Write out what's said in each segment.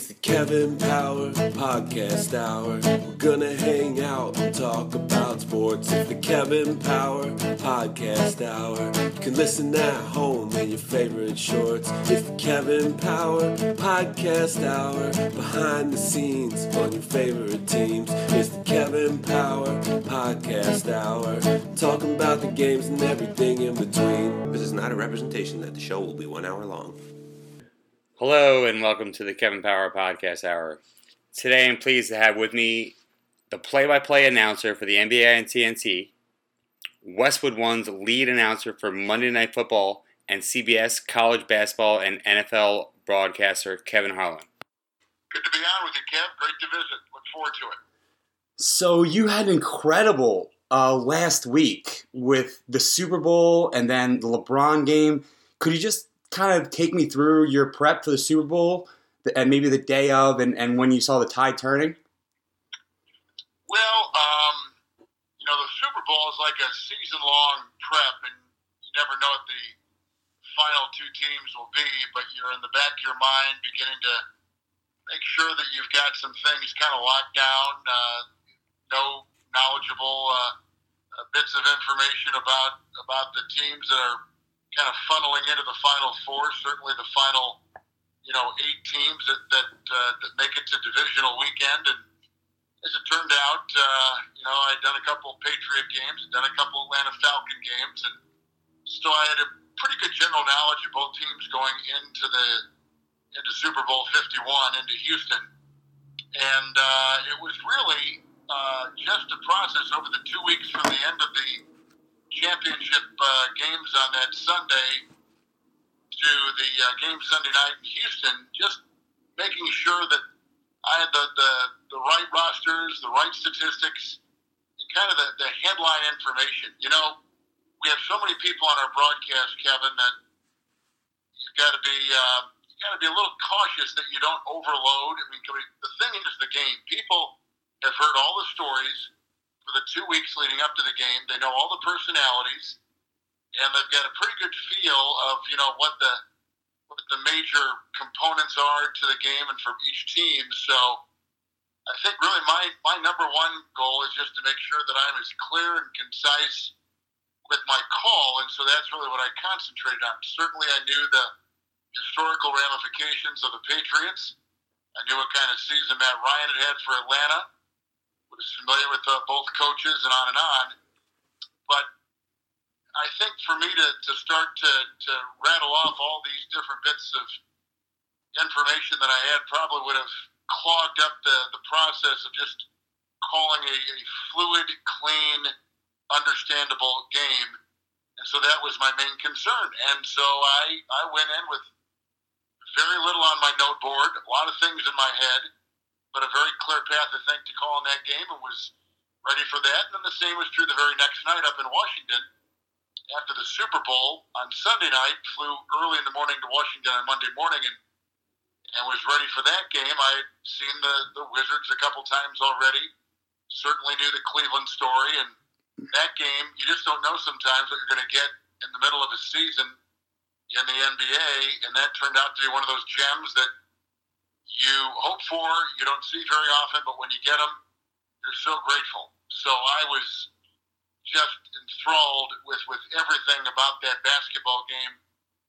It's the Kevin Power Podcast Hour. We're gonna hang out and talk about sports. It's the Kevin Power Podcast Hour. You can listen at home in your favorite shorts. It's the Kevin Power Podcast Hour. Behind the scenes on your favorite teams. It's the Kevin Power Podcast Hour. Talking about the games and everything in between. This is not a representation that the show will be one hour long. Hello and welcome to the Kevin Power Podcast Hour. Today I'm pleased to have with me the play-by-play announcer for the NBA and TNT, Westwood One's lead announcer for Monday Night Football, and CBS college basketball and NFL broadcaster Kevin Harlan. Good to be on with you, Kev. Great to visit. Look forward to it. So you had an incredible uh, last week with the Super Bowl and then the LeBron game. Could you just kind of take me through your prep for the Super Bowl and maybe the day of and, and when you saw the tide turning? Well, um, you know, the Super Bowl is like a season long prep, and you never know what the final two teams will be, but you're in the back of your mind beginning to make sure that you've got some things kind of locked down, uh, no knowledgeable uh, uh, bits of information about about the teams that are kind of funneling into the final four. Certainly, the final, you know, eight teams that that, uh, that make it to divisional weekend. And as it turned out, uh, you know, I'd done a couple Patriot games, done a couple Atlanta Falcon games, and so I had a pretty good general knowledge of both teams going into the into Super Bowl Fifty One into Houston. And uh, it was really uh, just a process over the two weeks from the end of the championship uh, games on that Sunday to the uh, game Sunday night in Houston, just making sure that I had the, the, the right rosters, the right statistics, and kind of the, the headline information. You know, we have so many people on our broadcast, Kevin, that you've got to be uh, you got to be a little cautious that you don't overload. I mean, the thing is the game. People have heard all the stories for the two weeks leading up to the game. They know all the personalities, and they've got a pretty good feel of you know what the what the major components are to the game and for each team. So I think really my my number one goal is just to make sure that I'm as clear and concise with my call, and so that's really what I concentrated on. Certainly, I knew the historical ramifications of the Patriots. I knew what kind of season Matt Ryan had had for Atlanta was familiar with uh, both coaches and on and on. But I think for me to, to start to, to rattle off all these different bits of information that I had probably would have clogged up the, the process of just calling a, a fluid, clean, understandable game. And so that was my main concern. And so I, I went in with very little on my note board, a lot of things in my head but a very clear path, I think, to call in that game and was ready for that. And then the same was true the very next night up in Washington after the Super Bowl on Sunday night. Flew early in the morning to Washington on Monday morning and and was ready for that game. I had seen the, the Wizards a couple times already. Certainly knew the Cleveland story. And that game, you just don't know sometimes what you're going to get in the middle of a season in the NBA. And that turned out to be one of those gems that you hope for, you don't see very often, but when you get them, you're so grateful. So I was just enthralled with, with everything about that basketball game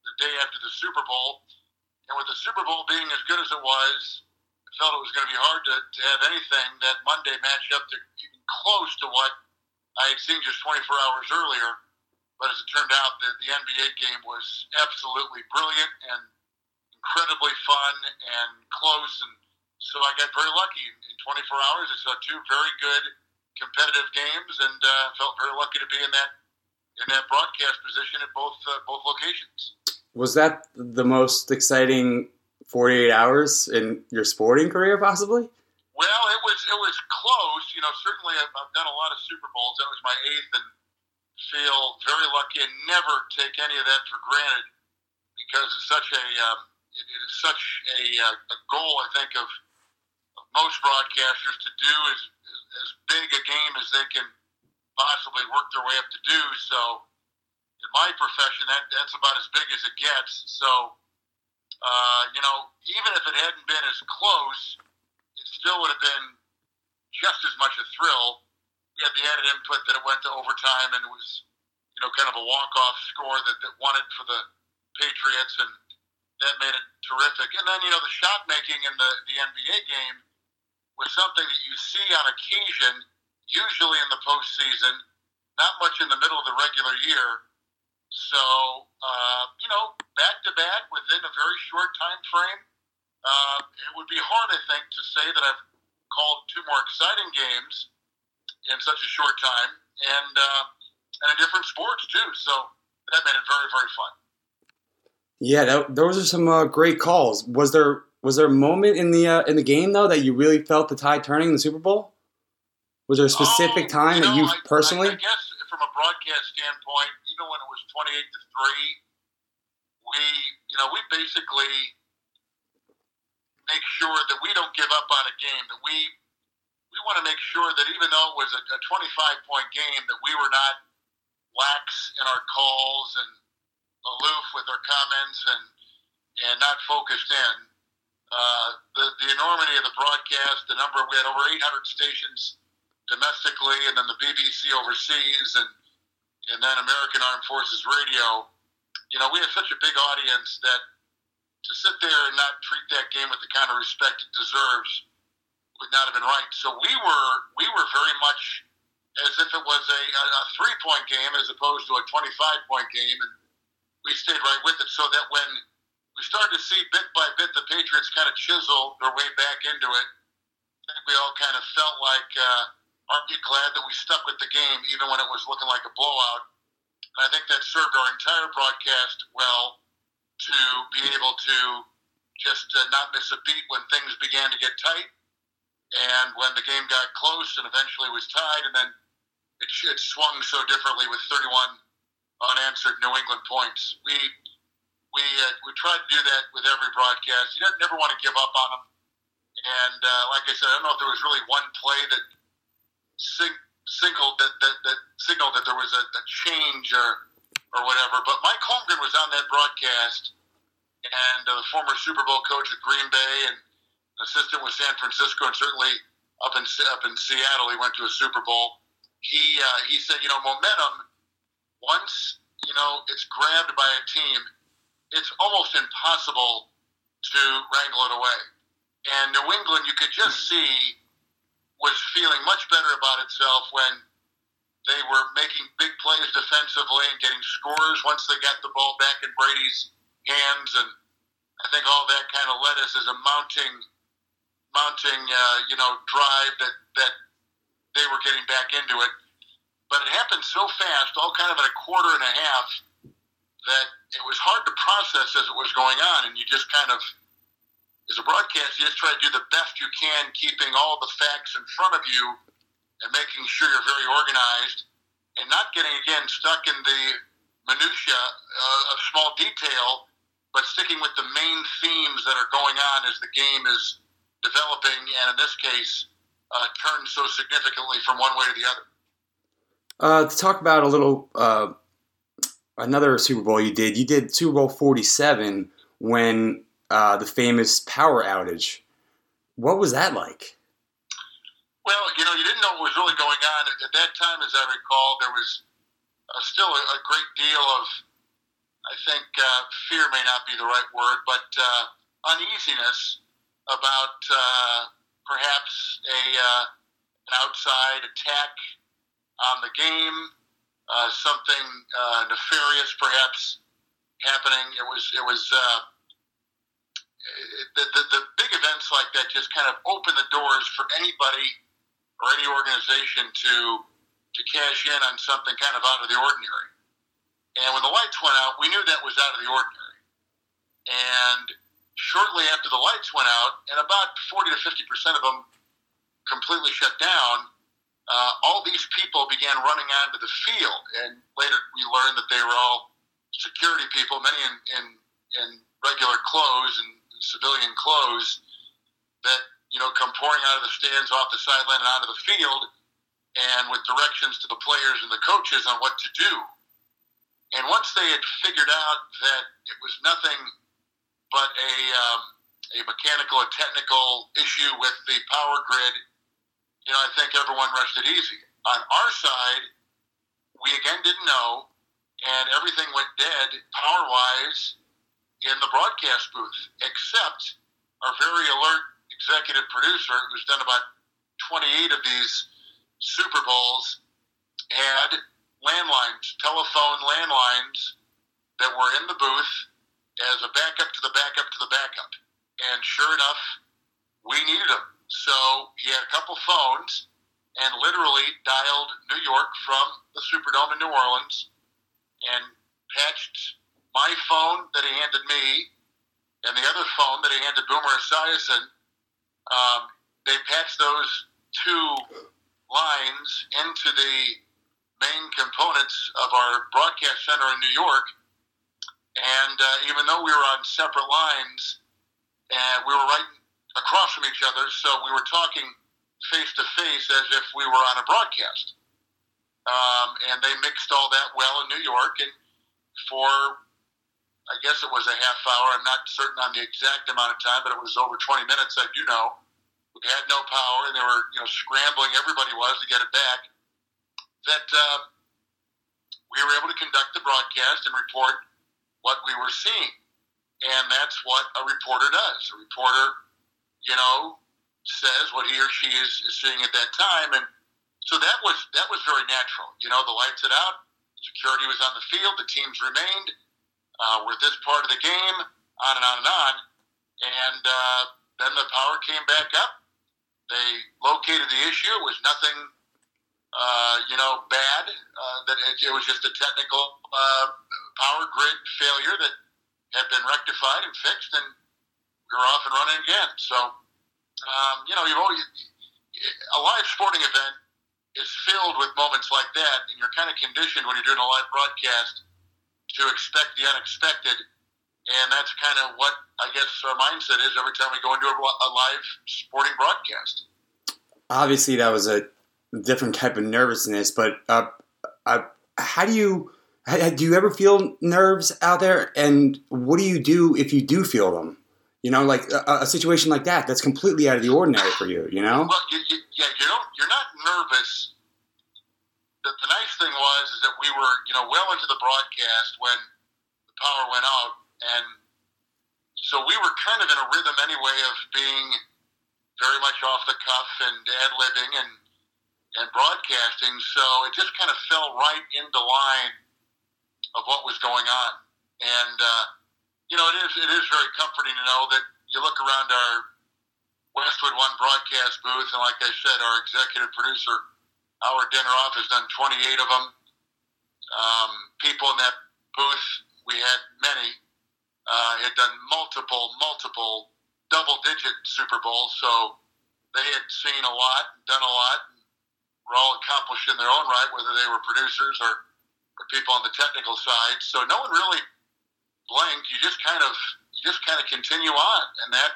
the day after the Super Bowl. And with the Super Bowl being as good as it was, I felt it was going to be hard to, to have anything that Monday match up to even close to what I had seen just 24 hours earlier. But as it turned out, the, the NBA game was absolutely brilliant and incredibly fun and close. And so I got very lucky. In 24 hours, I saw two very good competitive games, and uh, felt very lucky to be in that in that broadcast position at both uh, both locations. Was that the most exciting 48 hours in your sporting career, possibly? Well, it was it was close. You know, certainly I've, I've done a lot of Super Bowls. That was my eighth, and feel very lucky and never take any of that for granted because it's such a um, it, it is such a, uh, a goal, I think, of, of most broadcasters to do as, as big a game as they can possibly work their way up to do. So, in my profession, that that's about as big as it gets. So, uh, you know, even if it hadn't been as close, it still would have been just as much a thrill. We had the added input that it went to overtime and it was, you know, kind of a walk-off score that, that won it for the Patriots, and that made it terrific. And then, you know, the shot making in the, the NBA game was something that you see on occasion, usually in the postseason, not much in the middle of the regular year. So, uh, you know, back to back within a very short time frame, uh, it would be hard, I think, to say that I've called two more exciting games in such a short time, and uh, and in different sports too. So that made it very, very fun. Yeah, that, those are some uh, great calls. Was there was there a moment in the uh, in the game though that you really felt the tide turning in the Super Bowl? Was there a specific Oh, time you that you I- personally? I, I guess from a broadcast standpoint, even when it was twenty-eight to three, we, you know, we basically make sure that we don't give up on a game. That we we want to make sure that even though it was a, a twenty-five point game, that we were not lax in our calls and aloof with our comments and and not focused in. Uh, the the enormity of the broadcast, the number we had over 800 stations domestically, and then the BBC overseas, and and then American Armed Forces Radio. You know, we have such a big audience that to sit there and not treat that game with the kind of respect it deserves would not have been right. So we were we were very much as if it was a, a, a three point game as opposed to a 25 point game, and we stayed right with it. So that when we started to see bit by bit the Patriots kind of chisel their way back into it, I think we all kind of felt like. Uh, aren't you glad that we stuck with the game even when it was looking like a blowout? And I think that served our entire broadcast well to be able to just uh, not miss a beat when things began to get tight and when the game got close and eventually was tied and then it, it swung so differently with 31 unanswered New England points. We we uh, we tried to do that with every broadcast. You never want to give up on them. And uh, like I said, I don't know if there was really one play that sing- signaled that, that, that signaled that there was a, a change or or whatever. But Mike Holmgren was on that broadcast, and uh, the former Super Bowl coach at Green Bay and assistant with San Francisco, and certainly up in up in Seattle, he went to a Super Bowl. He uh, he said, you know, momentum once you know it's grabbed by a team, it's almost impossible to wrangle it away. And New England, you could just see was feeling much better about itself when they were making big plays defensively and getting scores once they got the ball back in Brady's hands. And I think all that kind of led us as a mounting, mounting, uh, you know, drive that that they were getting back into it. But it happened so fast, all kind of in a quarter and a half, that it was hard to process as it was going on, and you just kind of as a broadcast, you just try to do the best you can, keeping all the facts in front of you and making sure you're very organized and not getting, again, stuck in the minutia uh, of small detail, but sticking with the main themes that are going on as the game is developing and, in this case, uh, turned so significantly from one way to the other. Uh, to talk about a little uh, another Super Bowl you did. You did Super Bowl Forty Seven when uh, the famous power outage. What was that like? Well, you know, you didn't know what was really going on at, at that time. As I recall, there was uh, still a, a great deal of, I think, uh, fear may not be the right word, but uh, uneasiness about uh, perhaps a uh, an outside attack on the game, uh, something uh, nefarious perhaps happening. It was it was. Uh, the, the, the big events like that just kind of open the doors for anybody or any organization to to cash in on something kind of out of the ordinary. And when the lights went out, we knew that was out of the ordinary. And shortly after the lights went out, and about 40 to 50 percent of them completely shut down, uh, all these people began running onto the field. And later we learned that they were all security people, many in, in, in regular clothes and civilian clothes that you know come pouring out of the stands off the sideline and onto the field and with directions to the players and the coaches on what to do and once they had figured out that it was nothing but a um, a mechanical, a technical issue with the power grid. You know, I think everyone rested easy. On our side, we again didn't know, and everything went dead power wise in the broadcast booth, except our very alert executive producer, who's done about 28 of these Super Bowls, had landlines, telephone landlines that were in the booth as a backup to the backup to the backup. And sure enough, we needed them. So he had a couple phones and literally dialed New York from the Superdome in New Orleans and patched my phone that he handed me and the other phone that he handed Boomer Esiason. Um, they patched those two lines into the main components of our broadcast center in New York. And uh, even though we were on separate lines, and we were right across from each other, so we were talking face to face as if we were on a broadcast. Um, and they mixed all that well in New York, and for I guess it was a half hour. I'm not certain on the exact amount of time, but it was over 20 minutes. I do know we had no power, and they were you know scrambling. Everybody was to get it back. That uh, we were able to conduct the broadcast and report what we were seeing, and that's what a reporter does. A reporter, you know, says what he or she is, is seeing at that time, and so that was that was very natural. You know, the lights had out, security was on the field, the teams remained uh, we're this part of the game, on and on and on. And uh, then the power came back up. They located the issue. It was nothing, uh, you know, bad. Uh, that it, it, was just a technical uh, power grid failure that had been rectified and fixed, and were off and running again. So, um, you know, you've always a live sporting event is filled with moments like that, and you're kind of conditioned when you're doing a live broadcast to expect the unexpected. And that's kind of what I guess our mindset is every time we go into a, a live sporting broadcast. Obviously, that was a different type of nervousness, but uh, uh, how do you do you ever feel nerves out there? And what do you do if you do feel them? You know, like a, a situation like that, that's completely out of the ordinary for you. You know? Well, you, you, yeah, you don't. You're not nervous the, the nice thing was is that we were, you know, well into the broadcast when the power went out, and so we were kind of in a rhythm anyway of being very much off the cuff and ad libbing and and broadcasting. So it just kind of fell right into line of what was going on, and uh, you know, it is it is very comforting to know that you look around our Westwood One broadcast booth, and like I said, our executive producer our dinner off has done 28 of them. Um, people in that booth, we had many, uh, had done multiple, multiple double digit Super Bowls. So they had seen a lot, done a lot, and were all accomplished in their own right, whether they were producers or, or people on the technical side. So no one really blinked. You just kind of, you just kind of continue on. And that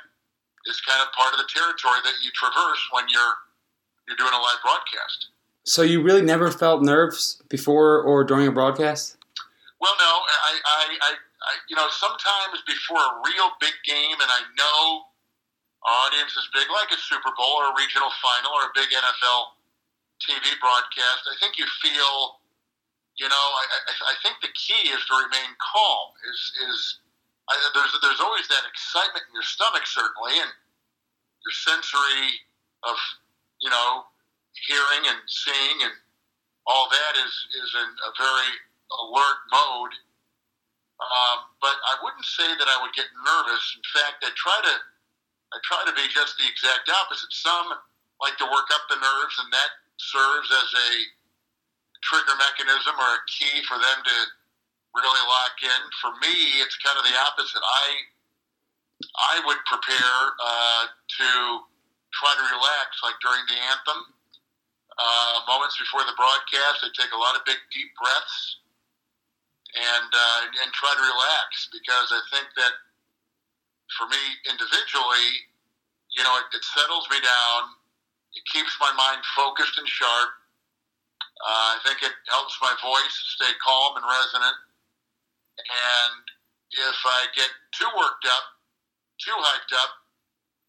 is kind of part of the territory that you traverse when you're, you're doing a live broadcast. So you really never felt nerves before or during a broadcast? Well, no. I, I, I, I, you know, sometimes before a real big game, and I know our audience is big, like a Super Bowl or a regional final or a big NFL TV broadcast. I think you feel, you know, I, I, I think the key is to remain calm. Is is I, there's there's always that excitement in your stomach, certainly, and your sensory of you know hearing and seeing and all that is is in a very alert mode. Um, but I wouldn't say that I would get nervous. In fact, I try to I try to be just the exact opposite. Some like to work up the nerves, and that serves as a trigger mechanism or a key for them to really lock in. For me, it's kind of the opposite. I I would prepare uh, to try to relax, like during the anthem uh, moments before the broadcast. I take a lot of big, deep breaths and uh, and try to relax because I think that for me individually, you know, it, it settles me down. It keeps my mind focused and sharp. Uh, I think it helps my voice stay calm and resonant. And if I get too worked up, too hyped up.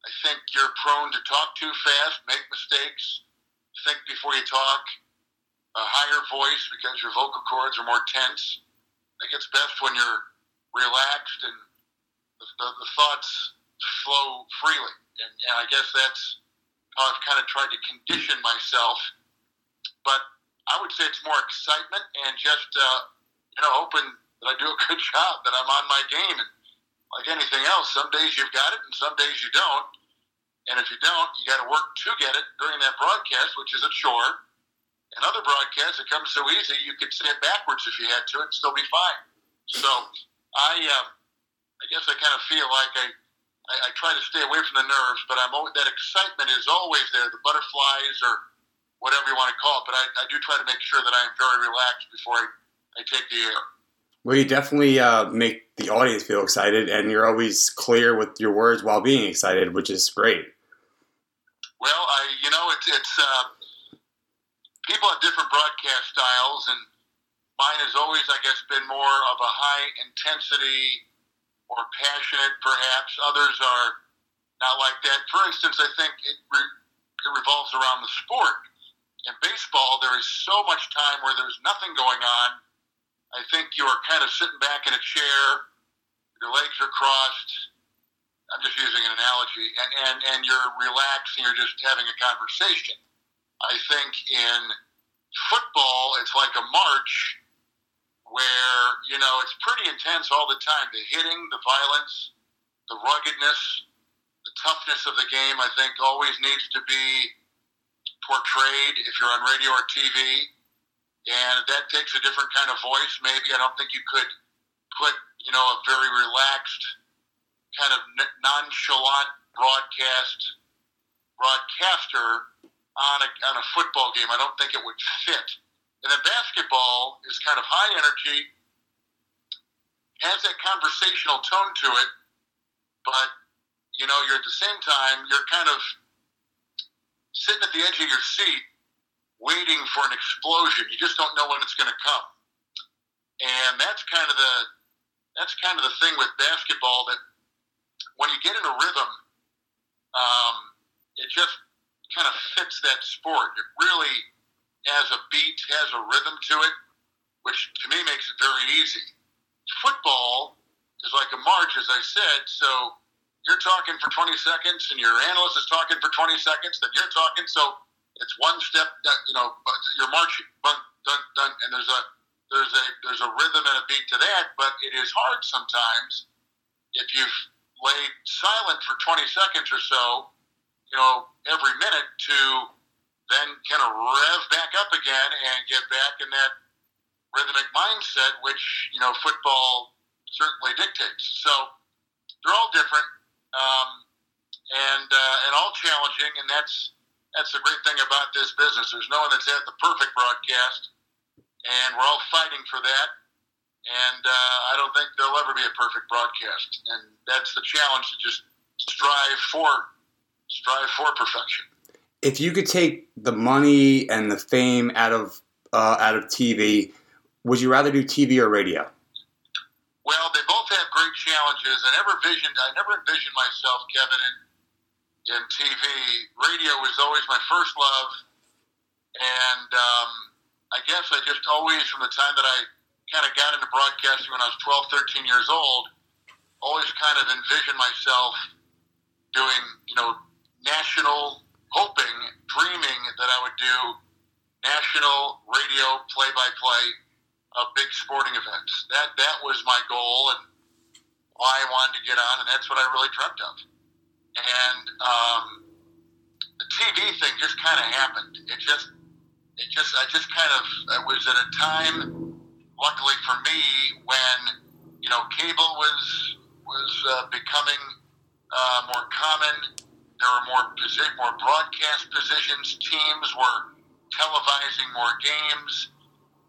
I think you're prone to talk too fast, make mistakes, think before you talk, a higher voice because your vocal cords are more tense. I think it's best when you're relaxed and the, the, the thoughts flow freely. And, and I guess that's how I've kind of tried to condition myself. But I would say it's more excitement and just, uh, you know, hoping that I do a good job, that I'm on my game. And like anything else, some days you've got it and some days you don't. And if you don't, you got to work to get it during that broadcast, which is a chore. And other broadcasts, it comes so easy, you could say it backwards if you had to and still be fine. So I, uh, I guess I kind of feel like I, I, I try to stay away from the nerves, but I'm always, that excitement is always there, the butterflies or whatever you want to call it. But I, I do try to make sure that I'm very relaxed before I, I take the air. Well, you definitely uh, make the audience feel excited, and you're always clear with your words while being excited, which is great. Well, I, you know, it's, it's uh, people have different broadcast styles, and mine has always, I guess, been more of a high intensity or passionate, perhaps. Others are not like that. For instance, I think it, re- it revolves around the sport. In baseball, there is so much time where there's nothing going on I think you're kind of sitting back in a chair, your legs are crossed. I'm just using an analogy, and, and, and you're relaxing, you're just having a conversation. I think in football, it's like a march where, you know, it's pretty intense all the time. The hitting, the violence, the ruggedness, the toughness of the game, I think, always needs to be portrayed if you're on radio or TV and that takes a different kind of voice. Maybe I don't think you could put you know a very relaxed, kind of nonchalant broadcast broadcaster on a on a football game. I don't think it would fit. And then basketball is kind of high energy, has that conversational tone to it, but you know you're at the same time you're kind of sitting at the edge of your seat waiting for an explosion. You just don't know when it's going to come. And that's kind of the that's kind of the thing with basketball that when you get in a rhythm, um, it just kind of fits that sport. It really has a beat, has a rhythm to it, which to me makes it very easy. Football is like a march, as I said. So you're talking for 20 seconds, and your analyst is talking for 20 seconds, then you're talking. So it's one step that you know you're marching, dun, dun, dun, and there's a there's a there's a rhythm and a beat to that. But it is hard sometimes if you've laid silent for 20 seconds or so, you know, every minute to then kind of rev back up again and get back in that rhythmic mindset, which you know football certainly dictates. So they're all different um, and uh, and all challenging, and that's that's the great thing about this business. There's no one that's had the perfect broadcast, and we're all fighting for that. And uh, I don't think there'll ever be a perfect broadcast, and that's the challenge to just strive for, strive for perfection. If you could take the money and the fame out of uh, out of TV, would you rather do TV or radio? Well, they both have great challenges. I never visioned, I never envisioned myself, Kevin, in in TV. Radio was always my first love, and um, I guess I just always, from the time that I kind of got into broadcasting when I was 12, 13 years old, always kind of envisioned myself doing, you know, national, hoping, dreaming that I would do national radio play-by-play of big sporting events. That that was my goal and why I wanted to get on, and that's what I really dreamt of and um, the TV thing just kind of happened. It just, it just, I just kind of, it was at a time, luckily for me, when you know cable was was uh, becoming uh, more common. There were more posi- more broadcast positions. Teams were televising more games,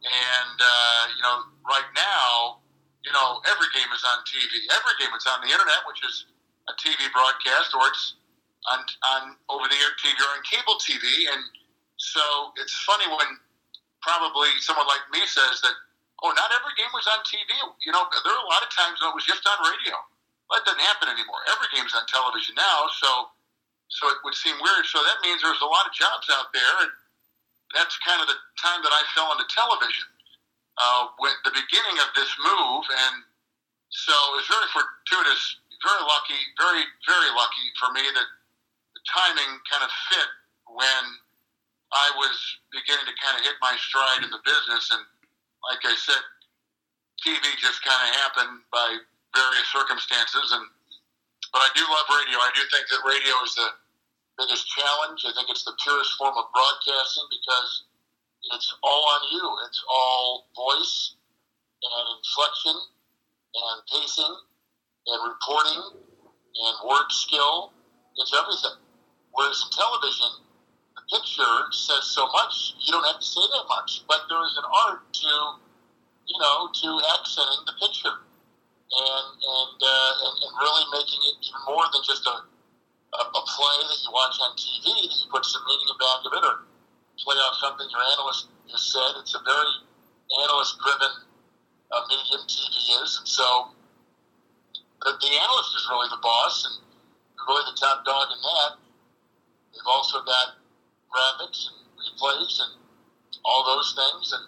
and uh, you know, right now, you know, every game is on TV. Every game is on the internet, which is a TV broadcast or it's on, on over the air TV or on cable TV. And so it's funny when probably someone like me says that, oh, not every game was on TV. You know, there are a lot of times when it was just on radio. Well, that doesn't happen anymore. Every game's on television now, so so it would seem weird. So that means there's a lot of jobs out there, and that's kind of the time that I fell into television. Uh, with the beginning of this move, and so it's very fortuitous, very lucky, very very lucky for me that the timing kind of fit when I was beginning to kind of hit my stride in the business, and like I said, TV just kind of happened by various circumstances, and but I do love radio. I do think that radio is the biggest challenge. I think it's the purest form of broadcasting because it's all on you. It's all voice and inflection and pacing and reporting and word skill. It's everything. Whereas in television, the picture says so much, you don't have to say that much. But there is an art to, you know, to accenting the picture and and, uh, and and really making it even more than just a, a a play that you watch on TV that you put some meaning in back of it or play off something your analyst has said. It's a very analyst-driven uh, medium TV is, and so the, the analyst is really the boss and really the top dog in that. They've also got graphics and replays and all those things, and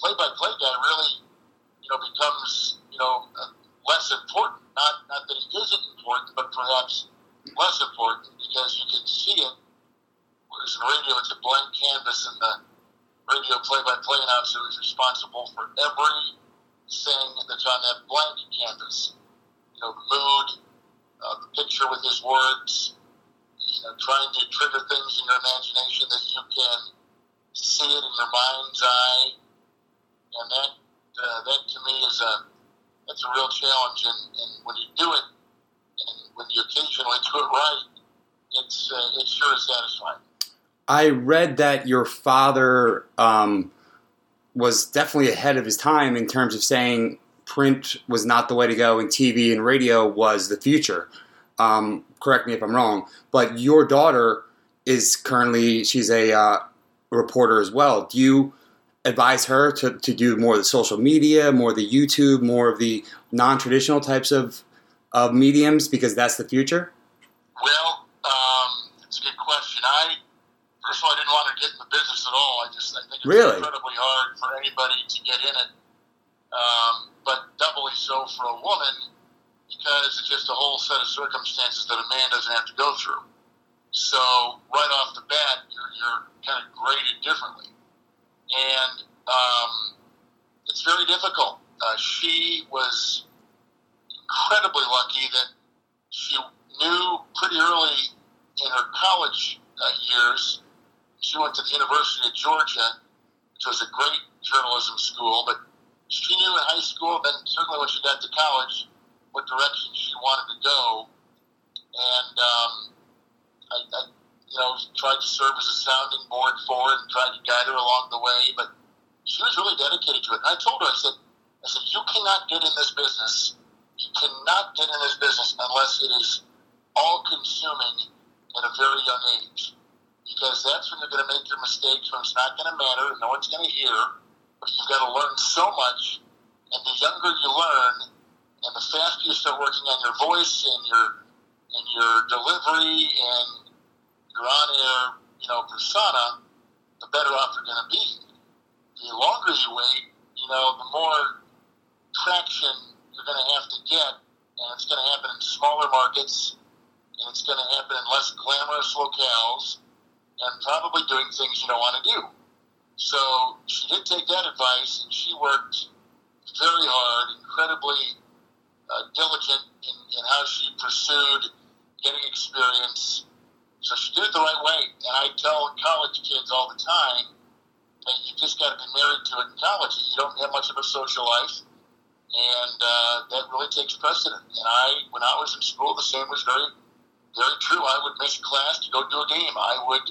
play-by-play guy really, you know, becomes you know uh, less important. Not not that he isn't important, but perhaps less important because you can see it. Whereas in radio, it's a blank canvas, and the radio play-by-play announcer is responsible for everything that's on that blank canvas. You know, the mood, uh, the picture with his words, you know, trying to trigger things in your imagination that you can see it in your mind's eye, and that uh, that to me is a that's a real challenge. And, and when you do it, and when you occasionally do it right, it's uh, it sure is satisfying. I read that your father um, was definitely ahead of his time in terms of saying print was not the way to go and TV and radio was the future. Um, correct me if I'm wrong, but your daughter is currently she's a uh, reporter as well. Do you advise her to, to do more of the social media, more of the YouTube, more of the non-traditional types of of mediums because that's the future? Well, um, it's a good question. I first of all, I didn't want to get in the business at all. I just I think it's Really? incredibly hard for anybody to get in it, um, but doubly so for a woman because it's just a whole set of circumstances that a man doesn't have to go through. So right off the bat, you're, you're kind of graded differently, and um, it's very difficult. Uh, she was incredibly lucky that she knew pretty early in her college uh, years. She went to the University of Georgia, which was a great journalism school, but she knew in high school, then certainly when she got to college, what direction she wanted to go. And um, I, I, you know, tried to serve as a sounding board for her and tried to guide her along the way. But she was really dedicated to it. And I told her, I said, I said, you cannot get in this business. You cannot get in this business unless it is all consuming at a very young age. Because that's when you're going to make your mistakes, when it's not going to matter, no one's going to hear. But you've got to learn so much. And the younger you learn, and the faster you start working on your voice and your and your delivery and your on-air, you know, persona, the better off you're going to be. The longer you wait, you know, the more traction you're going to have to get, and it's going to happen in smaller markets, and it's going to happen in less glamorous locales, and probably doing things you don't want to do. So she did take that advice, and she worked very hard, incredibly uh, diligent in, in how she pursued getting experience. So she did it the right way. And I tell college kids all the time that you just got to be married to it in college. You don't have much of a social life, and uh, that really takes precedent. And I, when I was in school, the same was very, very true. I would miss class to go do a game. I would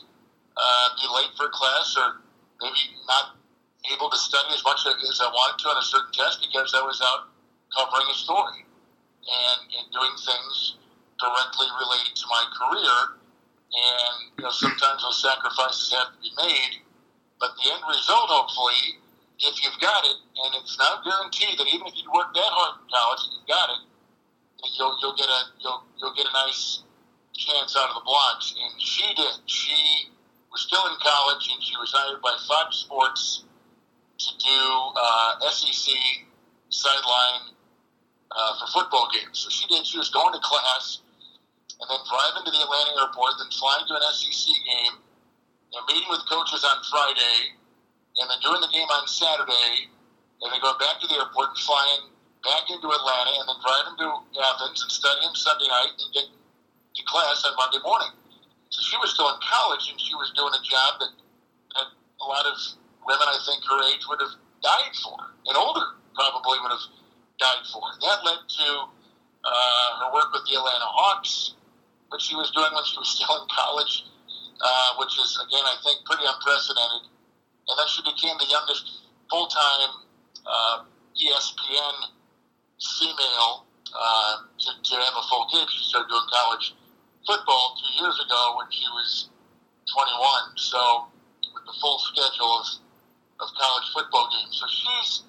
uh, be late for class or maybe not able to study as much as I wanted to on a certain test because I was out covering a story and, and doing things directly related to my career. And you know, sometimes those sacrifices have to be made. But the end result, hopefully, if you've got it, and it's not guaranteed that even if you work that hard in college and you've got it, you'll you'll get a you'll you'll get a nice chance out of the blocks. And she did. She was still in college, and she was hired by Fox Sports to do uh, SEC sideline uh, for football games. So she did. She was going to class, and then driving to the Atlanta airport, then flying to an SEC game, and meeting with coaches on Friday, and then doing the game on Saturday, and then going back to the airport and flying back into Atlanta, and then driving to Athens and studying Sunday night and getting to class on Monday morning. So she was still in college, and she was doing a job that, that a lot of women, I think, her age would have died for, and older probably would have died for. That led to uh, her work with the Atlanta Hawks, which she was doing when she was still in college, uh, which is, again, I think, pretty unprecedented. And then she became the youngest full time uh, ESPN female uh, to, to have a full game. She started doing college football two years ago when she was 21. So, with the full schedule of, of college football games. So, she's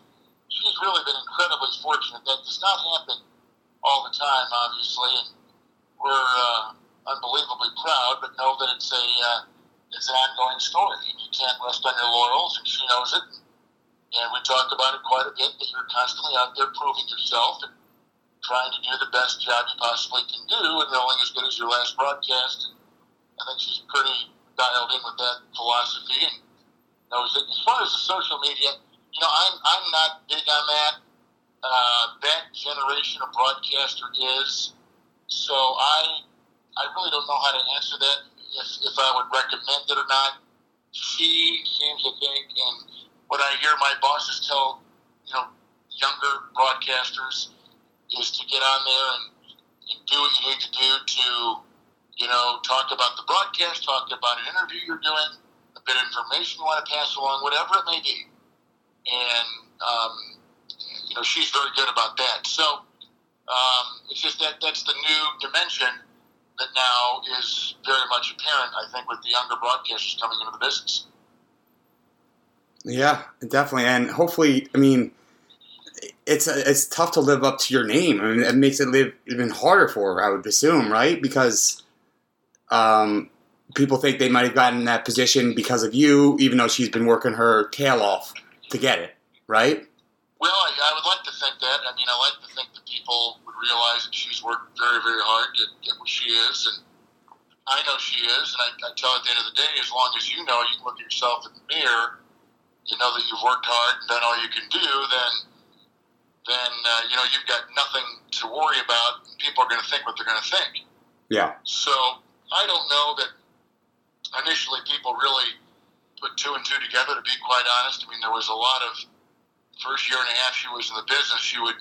she's really been incredibly fortunate. That does not happen all the time, obviously, and we're uh, unbelievably proud. But know that it's a uh, it's an ongoing story, you can't rest on your laurels. And she knows it. And we talk about it quite a bit. That you're constantly out there proving yourself and trying to do the best job you possibly can do, and only as good as your last broadcast. And I think she's pretty dialed in with that philosophy and knows it. As far as the social media, you know, I'm I'm not big on that. Uh, that generation of broadcaster is. So I I really don't know how to answer that. If if I would recommend it or not. She seems to think, and what I hear my bosses tell, you know, younger broadcasters is to get on there and, and do what you need to do to, you know, talk about the broadcast, talk about an interview you're doing, a bit of information you want to pass along, whatever it may be. And, um, you know, she's very good about that. So um, it's just that that's the new dimension that now is very much apparent, I think, with the younger broadcasters coming into the business. Yeah, definitely, and hopefully, I mean, it's it's tough to live up to your name. I mean, it makes it live even harder for her. I would assume, right? Because um, people think they might have gotten that position because of you, even though she's been working her tail off to get it, right? Well, I, I would like to think that. I mean, I like to think that people would realize that she's worked very, very hard to get what she is, and I know she is. And I, I tell at the end of the day, as long as you know, you can look at yourself in the mirror you know that you've worked hard and done all you can do, then then uh, you know you've got nothing to worry about. People are going to think what they're going to think. Yeah. So I don't know that initially people really put two and two together. To be quite honest, I mean there was a lot of first year and a half she was in the business. She would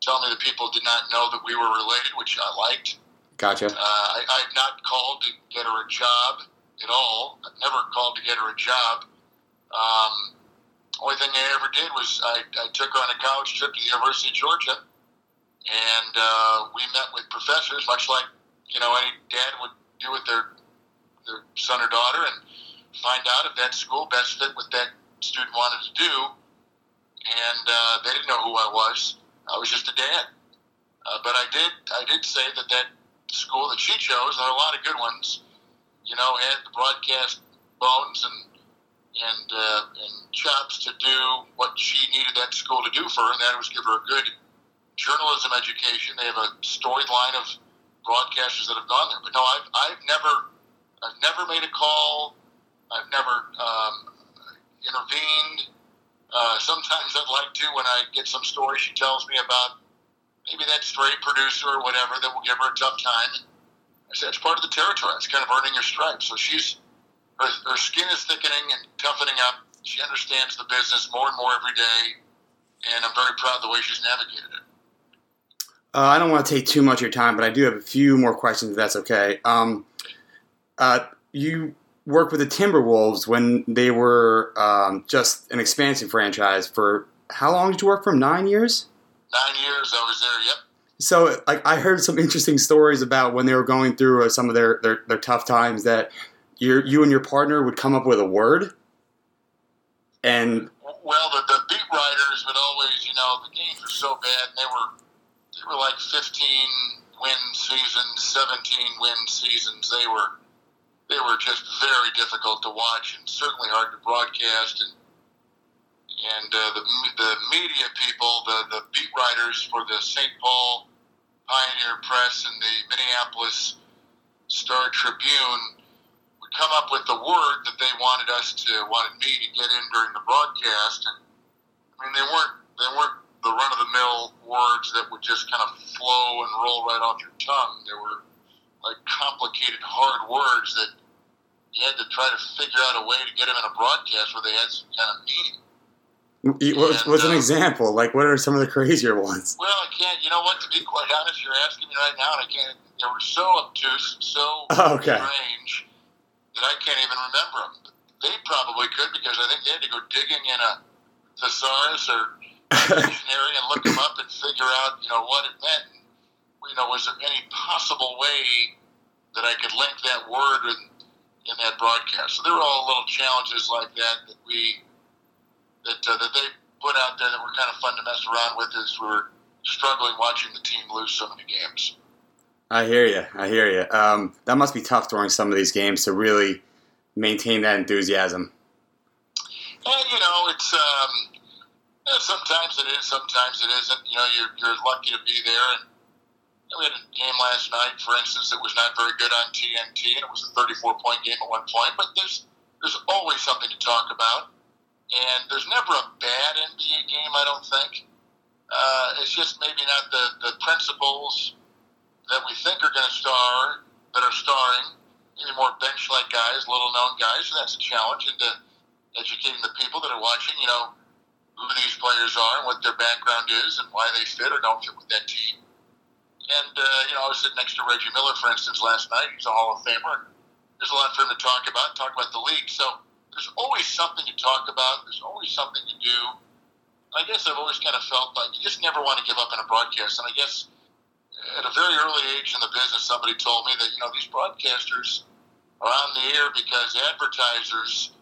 tell me that people did not know that we were related, which I liked. Gotcha. Uh, I, I've not called to get her a job at all. I've never called to get her a job. Um, only thing I ever did was I, I took on a college trip to the University of Georgia, and uh, we met with professors, much like you know any dad would do with their their son or daughter, and find out if that school best fit what that student wanted to do. And uh, they didn't know who I was. I was just a dad. Uh, but I did I did say that that school that she chose, there are a lot of good ones, you know, had the broadcast bones and and uh, and chops to do what she needed that school to do for her, and that was give her a good journalism education. They have a storied line of broadcasters that have gone there. But no, I've I've never I've never made a call. I've never um, intervened. Uh, sometimes I'd like to when I get some story she tells me about maybe that stray producer or whatever that will give her a tough time. I said it's part of the territory. It's kind of earning your stripes. So she's her, her skin is thickening and toughening up. She understands the business more and more every day, and I'm very proud of the way she's navigated it. Uh, I don't want to take too much of your time, but I do have a few more questions. If that's okay. Um, uh, you worked with the Timberwolves when they were um, just an expansion franchise. For how long did you work for them? Nine years. Nine years I was there. Yep. So, like, I heard some interesting stories about when they were going through uh, some of their, their, their tough times that your you and your partner would come up with a word, and well, the, the beat writers would always, you know, the games were so bad, and they were they were like 15 win seasons, 17 win seasons. They were they were just very difficult to watch and certainly hard to broadcast. And and uh, the the media people, the the beat writers for the St. Paul Pioneer Press and the Minneapolis Star Tribune come up with the word that they wanted us to wanted me to get in during the broadcast, and I mean they weren't they weren't the run of the mill words that would just kind of flow and roll right off your tongue. There were like complicated, hard words that you had to try to figure out a way to get them in a broadcast where they had some kind of meaning. What's, what's an uh, example? Like, what are some of the crazier ones? Well, I can't. You know what? To be quite honest, you're asking me right now, and I can't. They were so obtuse, so Okay. strange that I can't even remember them. They probably could because I think they had to go digging in a thesaurus or dictionary and look them up and figure out, you know, what it meant. You know, was there any possible way that I could link that word in, in that broadcast? So there were all little challenges like that that we that uh, that they put out there that were kind of fun to mess around with as we were struggling watching the team lose so many games. I hear you. I hear you. Um, that must be tough during some of these games to really maintain that enthusiasm. And you know, it's um, sometimes it is, sometimes it isn't. You know, you're you're lucky to be there. And we had a game last night, for instance, that was not very good on TNT, and it was a 34 point game at one point. But there's there's always something to talk about, and there's never a bad NBA game. I don't think. Uh, it's just maybe not the the principals that we think are going to star that are starring. Maybe more bench like guys, little known guys. So that's a challenge into educating the people that are watching. You know who these players are and what their background is and why they fit or don't fit with that team. And uh, you know, I was sitting next to Reggie Miller, for instance, last night. He's a Hall of Famer. There's a lot for him to talk about. Talk about the league. So there's always something to talk about. There's always something to do. I guess I've always kind of felt like you just never want to give up in a broadcast. And I guess at a very early age in the business, somebody told me that you know these broadcasters are on the air because advertisers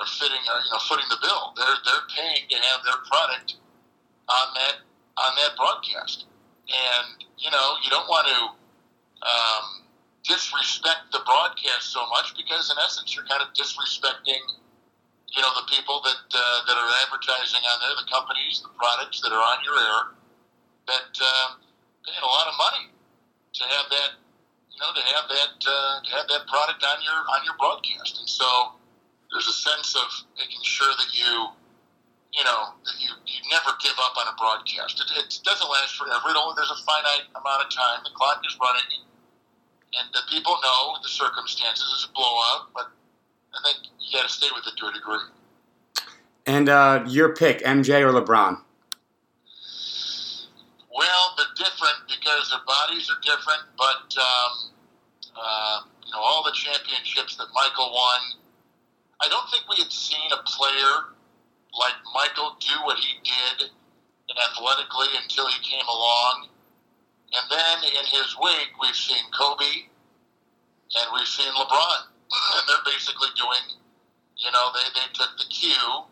are fitting, are you know, footing the bill. They're they're paying to have their product on that on that broadcast, and you know you don't want to um, disrespect the broadcast so much because in essence you're kind of disrespecting you know the people that uh, that are advertising on there, the companies, the products that are on your air that um, paying a lot of money to have that you know to have that uh, to have that product on your on your broadcast, and so there's a sense of making sure that you you know that you, you never give up on a broadcast. It, it doesn't last forever. It only there's a finite amount of time. The clock is running, and the people know the circumstances is a blowout, but I think you got to stay with it to a degree. And uh, your pick, MJ or LeBron? Well, they're different because their bodies are different, but um, uh, you know all the championships that Michael won. I don't think we had seen a player like Michael do what he did athletically until he came along. And then in his wake, we've seen Kobe and we've seen LeBron. And they're basically doing, you know, they, they took the cue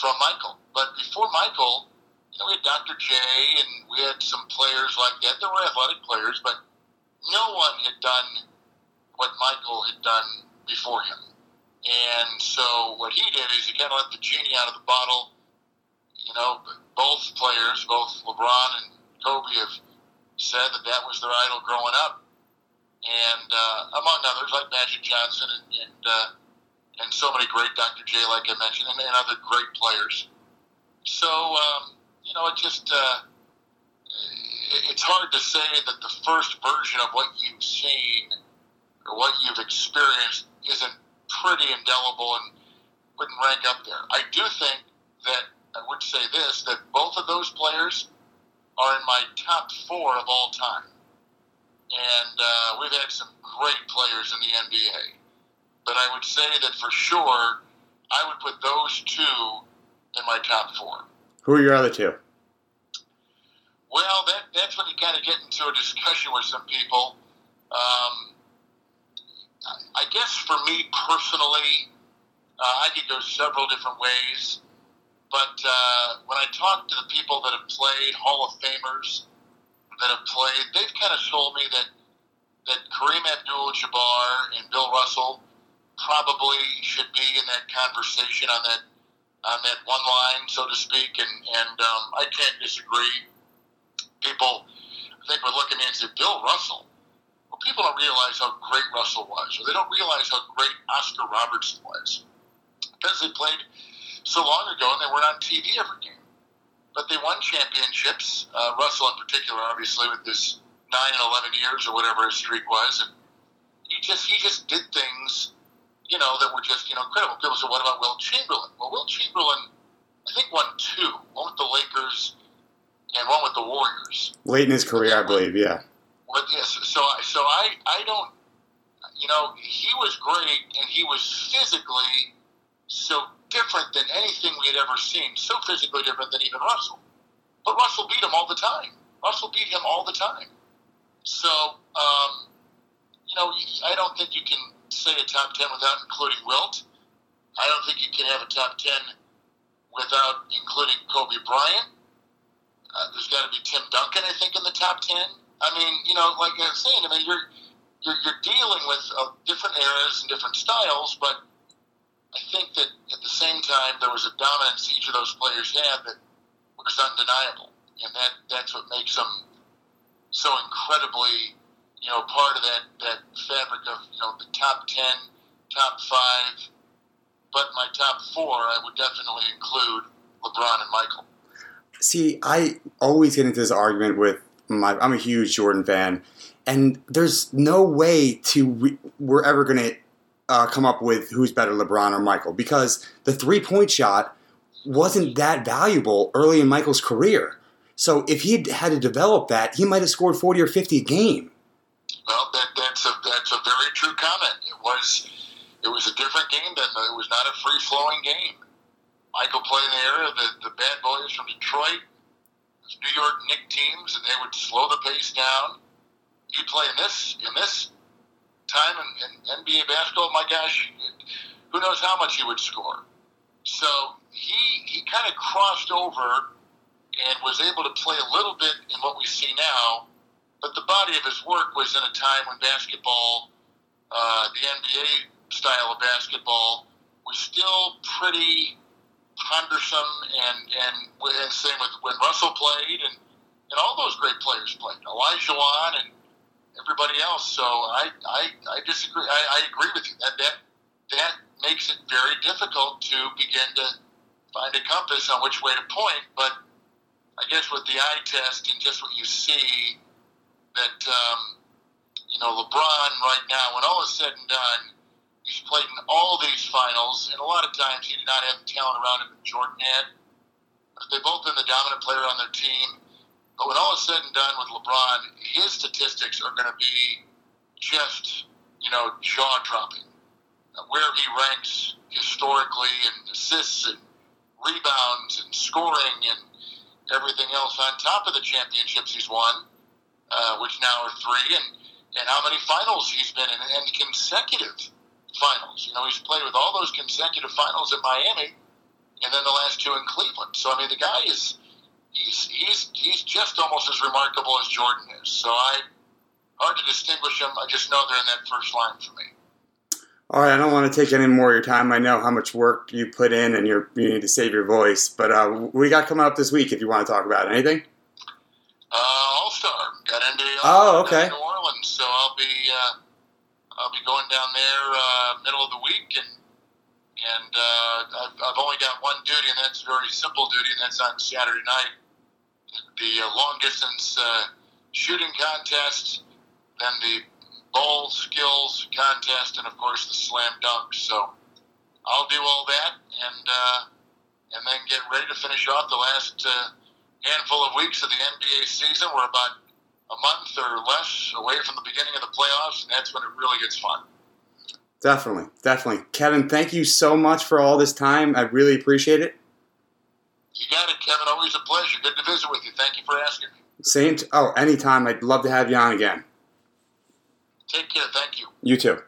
from Michael. But before Michael, you know, we had Dr. J and we had some players like that. There were athletic players, but no one had done what Michael had done before him. And so what he did is he kind of let the genie out of the bottle. You know, both players, both LeBron and Kobe, have said that that was their idol growing up, and uh, among others like Magic Johnson and and, uh, and so many great Dr. J, like I mentioned, and, and other great players. So um, you know, it just uh, it's hard to say that the first version of what you've seen or what you've experienced isn't pretty indelible and wouldn't rank up there. I do think that I would say this that both of those players are in my top four of all time. And uh, we've had some great players in the NBA. But I would say that for sure, I would put those two in my top four. Who are your other two? Well, that, that's when you kind of get into a discussion with some people. Um, I guess for me personally, uh, I could go several different ways. But uh, when I talk to the people that have played Hall of Famers, that have played, they've kind of told me that that Kareem Abdul-Jabbar and Bill Russell probably should be in that conversation on that on that one line, so to speak. And and um, I can't disagree. People, I think, would look at me and say, Bill Russell. Well, people don't realize how great Russell was, or they don't realize how great Oscar Robertson was, because they played so long ago and they weren't on TV every game. But they won championships. Uh, Russell, in particular, obviously, with this nine and eleven years or whatever his streak was, and he just he just did things you know, that were just, you know, incredible. People said, what about Wilt Chamberlain? Well, Wilt Chamberlain, I think, won two. One with the Lakers and one with the Warriors. Late in his career, I believe, yeah. But yes, so, so I, I don't, you know, he was great and he was physically so different than anything we had ever seen. So physically different than even Russell. But Russell beat him all the time. Russell beat him all the time. So, um, you know, I don't think you can say a top 10 without including Wilt. I don't think you can have a top 10 without including Kobe Bryant. Uh, there's got to be Tim Duncan, I think, in the top 10. I mean, you know, like I was saying, I mean, you're, you're, you're dealing with uh, different eras and different styles, but I think that at the same time, there was a dominance each of those players had that was undeniable. And that, that's what makes them so incredibly you know, part of that, that fabric of, you know, the top 10, top five. But my top four, I would definitely include LeBron and Michael. See, I always get into this argument with my, I'm a huge Jordan fan, and there's no way to, re, we're ever going to uh, come up with who's better, LeBron or Michael, because the three point shot wasn't that valuable early in Michael's career. So if he had to develop that, he might have scored 40 or 50 a game. Well, that, that's a that's a very true comment. It was it was a different game then. It was not a free flowing game. Michael played in the era the the bad boys from Detroit, New York Knicks teams, and they would slow the pace down. You play in this in this time in, in NBA basketball, my gosh, who knows how much he would score. So he he kind of crossed over and was able to play a little bit in what we see now but the body of his work was in a time when basketball, uh, the NBA style of basketball, was still pretty cumbersome, and and, and same with when Russell played, and and all those great players played, Olajuwon and everybody else. So I I, I disagree. I, I agree with you that that that makes it very difficult to begin to find a compass on which way to point. But I guess with the eye test and just what you see that um, you know LeBron right now, when all is said and done, he's played in all these finals, and a lot of times he did not have the talent around him that Jordan had. They've both been the dominant player on their team. But when all is said and done with LeBron, his statistics are going to be just you know jaw dropping. Where he ranks historically in assists and rebounds and scoring and everything else on top of the championships he's won uh, which now are three, and, and how many finals he's been in, and consecutive finals. You know, he's played with all those consecutive finals at Miami, and then the last two in Cleveland. So I mean, the guy is he's he's he's just almost as remarkable as Jordan is. So I hard to distinguish them. I just know they're in that first line for me. All right, I don't want to take any more of your time. I know how much work you put in, and you you need to save your voice. But uh, we got coming up this week. If you want to talk about anything. Uh, All Star got into oh okay New Orleans, so I'll be uh, I'll be going down there uh, middle of the week, and and uh, I've, I've only got one duty, and that's a very simple duty, and that's on Saturday night, the uh, long distance uh, shooting contest, then the bowl skills contest, and of course the slam dunk. So I'll do all that, and uh, and then get ready to finish off the last. Uh, handful of weeks of the NBA season. We're about a month or less away from the beginning of the playoffs, and that's when it really gets fun. Definitely, definitely. Kevin, thank you so much for all this time. I really appreciate it. You got it, Kevin. Always a pleasure. Good to visit with you. Thank you for asking me. Same. T- oh, anytime. I'd love to have you on again. Take care. Thank you. You too.